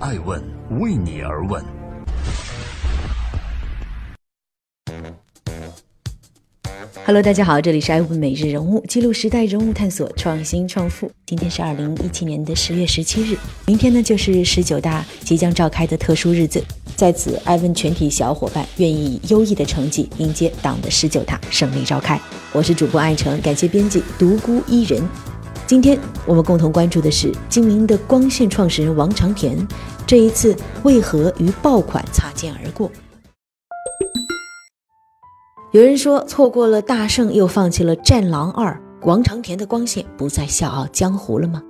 爱问为你而问。Hello，大家好，这里是爱问每日人物，记录时代人物，探索创新创富。今天是二零一七年的十月十七日，明天呢就是十九大即将召开的特殊日子，在此，爱问全体小伙伴愿意以优异的成绩迎接党的十九大胜利召开。我是主播爱成，感谢编辑独孤一人。今天我们共同关注的是精明的光线创始人王长田，这一次为何与爆款擦肩而过？有人说，错过了大圣，又放弃了战狼二，王长田的光线不再笑傲江湖了吗？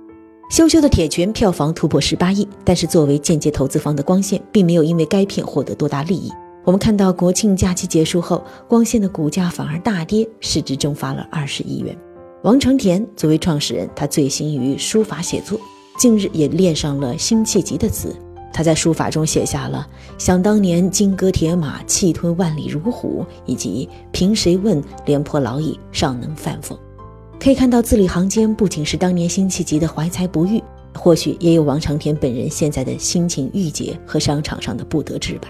羞羞的铁拳票房突破十八亿，但是作为间接投资方的光线，并没有因为该片获得多大利益。我们看到国庆假期结束后，光线的股价反而大跌，市值蒸发了二十亿元。王长田作为创始人，他醉心于书法写作，近日也练上了辛弃疾的词。他在书法中写下了“想当年金戈铁马，气吞万里如虎”，以及“凭谁问，廉颇老矣，尚能饭否”。可以看到字里行间，不仅是当年辛弃疾的怀才不遇，或许也有王长田本人现在的心情郁结和商场上的不得志吧。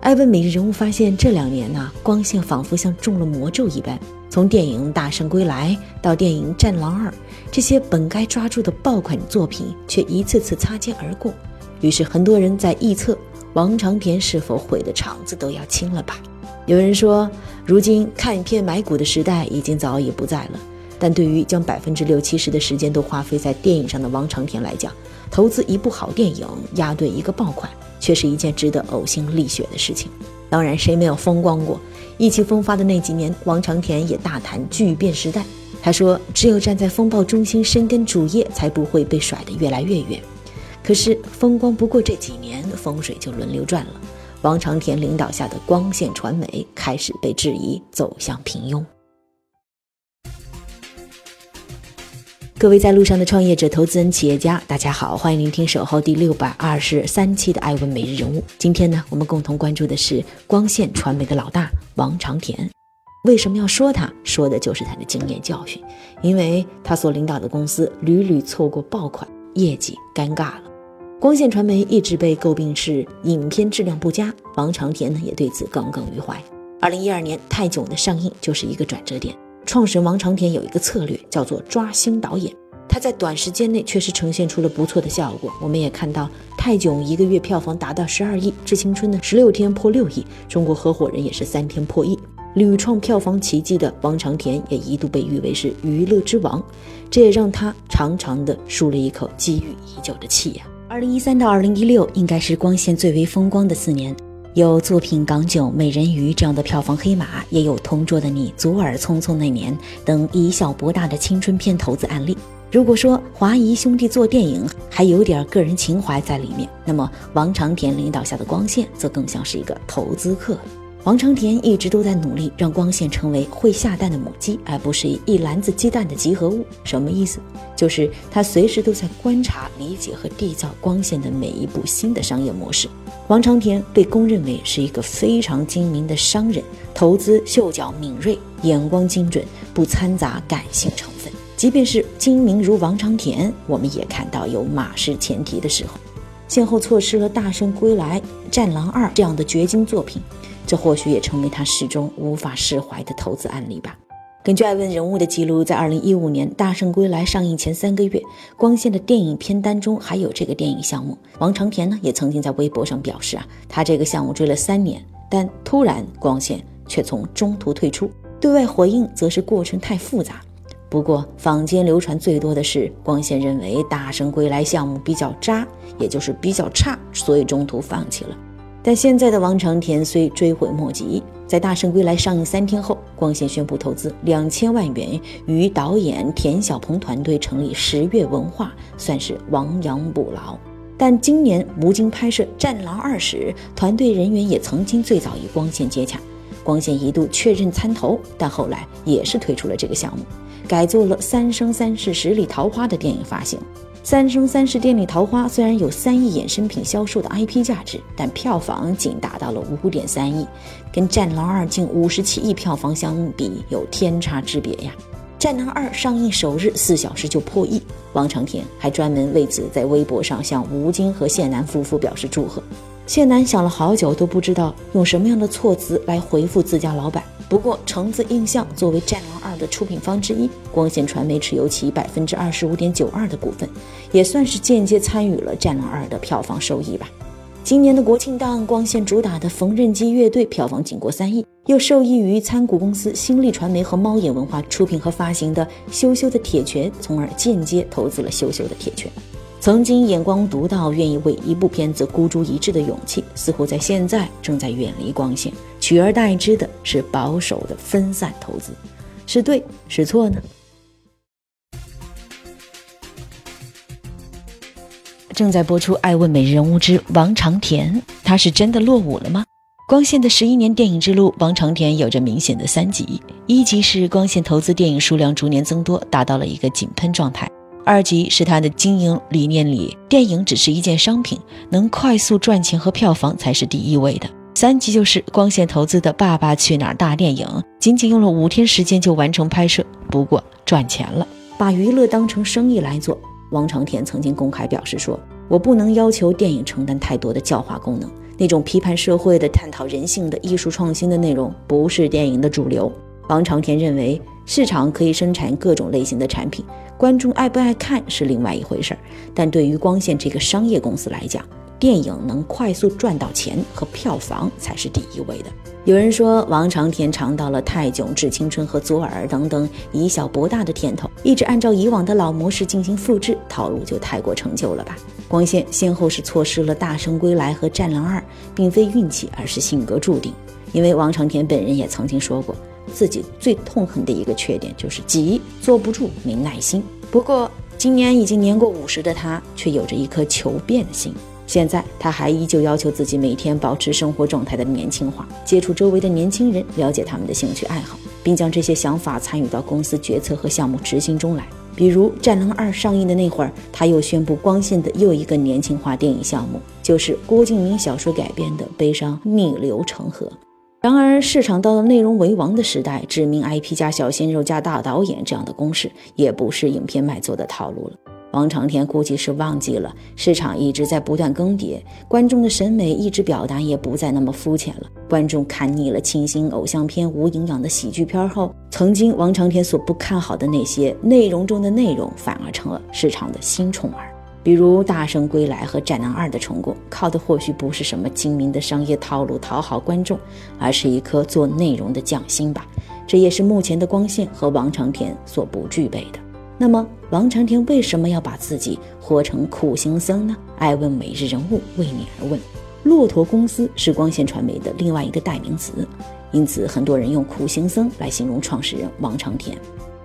艾问每日人物发现，这两年呢，光线仿佛像中了魔咒一般，从电影《大圣归来》到电影《战狼二》，这些本该抓住的爆款作品，却一次次擦肩而过。于是，很多人在臆测王长田是否悔得肠子都要青了吧？有人说，如今看片买股的时代已经早已不在了。但对于将百分之六七十的时间都花费在电影上的王长田来讲，投资一部好电影，押对一个爆款，却是一件值得呕心沥血的事情。当然，谁没有风光过？意气风发的那几年，王长田也大谈巨变时代。他说：“只有站在风暴中心，深耕主业，才不会被甩得越来越远。”可是风光不过这几年，风水就轮流转了。王长田领导下的光线传媒开始被质疑，走向平庸。各位在路上的创业者、投资人、企业家，大家好，欢迎聆听守候第六百二十三期的《艾问每日人物》。今天呢，我们共同关注的是光线传媒的老大王长田。为什么要说他？说的就是他的经验教训，因为他所领导的公司屡屡错过爆款，业绩尴尬了。光线传媒一直被诟病是影片质量不佳，王长田呢也对此耿耿于怀。二零一二年《泰囧》的上映就是一个转折点。创始人王长田有一个策略，叫做抓新导演。他在短时间内确实呈现出了不错的效果。我们也看到《泰囧》一个月票房达到十二亿，《致青春》呢十六天破六亿，《中国合伙人》也是三天破亿，屡创票房奇迹的王长田也一度被誉为是娱乐之王，这也让他长长的舒了一口积郁已久的气呀。二零一三到二零一六应该是光线最为风光的四年，有作品《港囧》《美人鱼》这样的票房黑马，也有《同桌的你》《左耳匆匆那年》等以小博大的青春片投资案例。如果说华谊兄弟做电影还有点个人情怀在里面，那么王长田领导下的光线则更像是一个投资客。王长田一直都在努力让光线成为会下蛋的母鸡，而不是一篮子鸡蛋的集合物。什么意思？就是他随时都在观察、理解和缔造光线的每一步新的商业模式。王长田被公认为是一个非常精明的商人，投资嗅角敏锐，眼光精准，不掺杂感性成分。即便是精明如王长田，我们也看到有马失前蹄的时候，先后错失了《大圣归来》《战狼二》这样的绝经作品。这或许也成为他始终无法释怀的投资案例吧。根据艾问人物的记录，在二零一五年《大圣归来》上映前三个月，光线的电影片单中还有这个电影项目。王长田呢，也曾经在微博上表示啊，他这个项目追了三年，但突然光线却从中途退出。对外回应则是过程太复杂。不过坊间流传最多的是，光线认为《大圣归来》项目比较渣，也就是比较差，所以中途放弃了。但现在的王长田虽追悔莫及，在《大圣归来》上映三天后，光线宣布投资两千万元与导演田小鹏团队成立十月文化，算是亡羊补牢。但今年吴京拍摄《战狼二》时，团队人员也曾经最早与光线接洽，光线一度确认参投，但后来也是退出了这个项目，改做了《三生三世十里桃花》的电影发行。《三生三世十里桃花》虽然有三亿衍生品销售的 IP 价值，但票房仅达到了五点三亿，跟《战狼二》近五十七亿票房相比，有天差之别呀。战狼二》上映首日四小时就破亿，王长田还专门为此在微博上向吴京和谢楠夫妇表示祝贺。谢楠想了好久都不知道用什么样的措辞来回复自家老板。不过，橙子印象作为《战狼二》的出品方之一，光线传媒持有其百分之二十五点九二的股份，也算是间接参与了《战狼二》的票房收益吧。今年的国庆档，光线主打的缝纫机乐队票房仅过三亿，又受益于参股公司新力传媒和猫眼文化出品和发行的《羞羞的铁拳》，从而间接投资了《羞羞的铁拳》。曾经眼光独到、愿意为一部片子孤注一掷的勇气，似乎在现在正在远离光线，取而代之的是保守的分散投资，是对是错呢？正在播出《爱问美人物之王长田》，他是真的落伍了吗？光线的十一年电影之路，王长田有着明显的三级：一级是光线投资电影数量逐年增多，达到了一个井喷状态。二级是他的经营理念里，电影只是一件商品，能快速赚钱和票房才是第一位的。三级就是光线投资的《爸爸去哪儿》大电影，仅仅用了五天时间就完成拍摄，不过赚钱了。把娱乐当成生意来做，王长田曾经公开表示说：“我不能要求电影承担太多的教化功能，那种批判社会的、探讨人性的艺术创新的内容不是电影的主流。”王长田认为，市场可以生产各种类型的产品。观众爱不爱看是另外一回事儿，但对于光线这个商业公司来讲，电影能快速赚到钱和票房才是第一位的。有人说王长田尝到了泰囧、致青春和左耳等等以小博大的甜头，一直按照以往的老模式进行复制，套路就太过陈旧了吧？光线先后是错失了《大圣归来》和《战狼二》，并非运气，而是性格注定。因为王长田本人也曾经说过。自己最痛恨的一个缺点就是急，坐不住，没耐心。不过今年已经年过五十的他，却有着一颗求变的心。现在他还依旧要求自己每天保持生活状态的年轻化，接触周围的年轻人，了解他们的兴趣爱好，并将这些想法参与到公司决策和项目执行中来。比如《战狼二》上映的那会儿，他又宣布光线的又一个年轻化电影项目，就是郭敬明小说改编的《悲伤逆流成河》。然而，市场到了内容为王的时代，知名 IP 加小鲜肉加大导演这样的公式，也不是影片卖座的套路了。王长天估计是忘记了，市场一直在不断更迭，观众的审美意志表达也不再那么肤浅了。观众看腻了清新偶像片、无营养的喜剧片后，曾经王长天所不看好的那些内容中的内容，反而成了市场的新宠儿。比如《大圣归来》和《战狼二》的成功，靠的或许不是什么精明的商业套路讨好观众，而是一颗做内容的匠心吧。这也是目前的光线和王长田所不具备的。那么，王长田为什么要把自己活成苦行僧呢？爱问每日人物为你而问。骆驼公司是光线传媒的另外一个代名词，因此很多人用苦行僧来形容创始人王长田。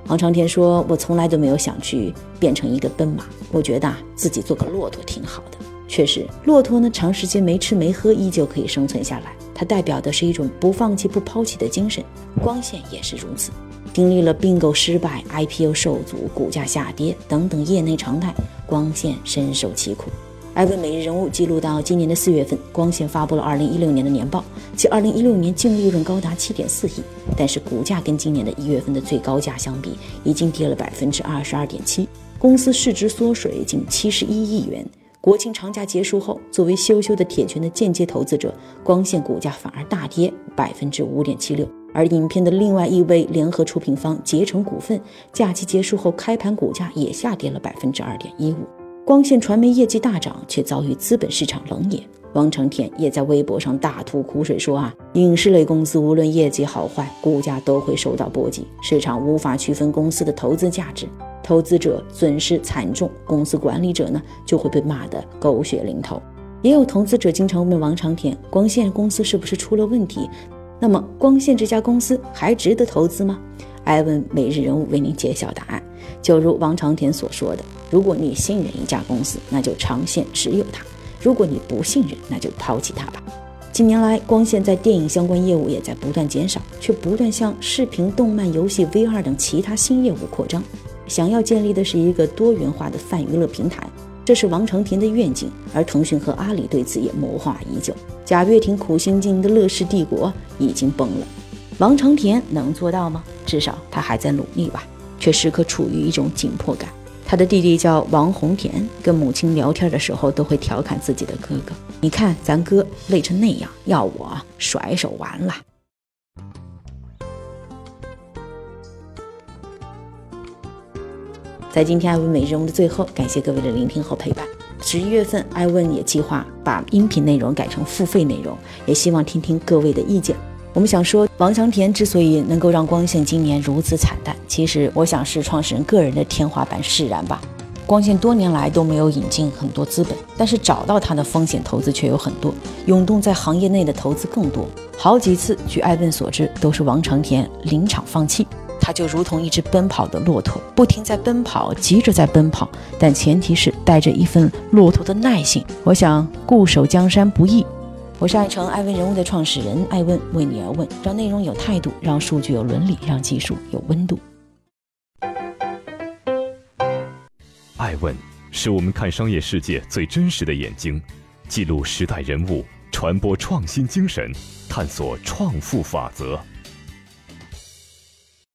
王长天说：“我从来都没有想去变成一个奔马，我觉得啊，自己做个骆驼挺好的。确实，骆驼呢，长时间没吃没喝，依旧可以生存下来。它代表的是一种不放弃、不抛弃的精神。光线也是如此，经历了并购失败、IPO 受阻、股价下跌等等业内常态，光线深受其苦。”艾问每日人物记录到今年的四月份，光线发布了二零一六年的年报，其二零一六年净利润高达七点四亿，但是股价跟今年的一月份的最高价相比，已经跌了百分之二十二点七，公司市值缩水近七十一亿元。国庆长假结束后，作为羞羞的铁拳的间接投资者，光线股价反而大跌百分之五点七六，而影片的另外一位联合出品方捷成股份，假期结束后开盘股价也下跌了百分之二点一五。光线传媒业绩大涨，却遭遇资本市场冷眼。王成田也在微博上大吐苦水，说：“啊，影视类公司无论业绩好坏，股价都会受到波及，市场无法区分公司的投资价值，投资者损失惨重，公司管理者呢就会被骂得狗血淋头。”也有投资者经常问王长田：“光线公司是不是出了问题？那么光线这家公司还值得投资吗？”艾问每日人物为您揭晓答案。就如王长田所说的。如果你信任一家公司，那就长线持有它；如果你不信任，那就抛弃它吧。近年来，光线在电影相关业务也在不断减少，却不断向视频、动漫、游戏、VR 等其他新业务扩张，想要建立的是一个多元化的泛娱乐平台，这是王长田的愿景。而腾讯和阿里对此也谋划已久。贾跃亭苦心经营的乐视帝国已经崩了，王长田能做到吗？至少他还在努力吧。却时刻处于一种紧迫感。他的弟弟叫王洪田，跟母亲聊天的时候都会调侃自己的哥哥：“你看咱哥累成那样，要我甩手完了。”在今天艾问每日人物的最后，感谢各位的聆听和陪伴。十一月份，艾问也计划把音频内容改成付费内容，也希望听听各位的意见。我们想说，王长田之所以能够让光线今年如此惨淡，其实我想是创始人个人的天花板释然吧。光线多年来都没有引进很多资本，但是找到它的风险投资却有很多，涌动在行业内的投资更多。好几次，据艾问所知，都是王长田临场放弃。他就如同一只奔跑的骆驼，不停在奔跑，急着在奔跑，但前提是带着一份骆驼的耐性。我想固守江山不易。我是爱成爱问人物的创始人爱问，为你而问，让内容有态度，让数据有伦理，让技术有温度。爱问是我们看商业世界最真实的眼睛，记录时代人物，传播创新精神，探索创富法则。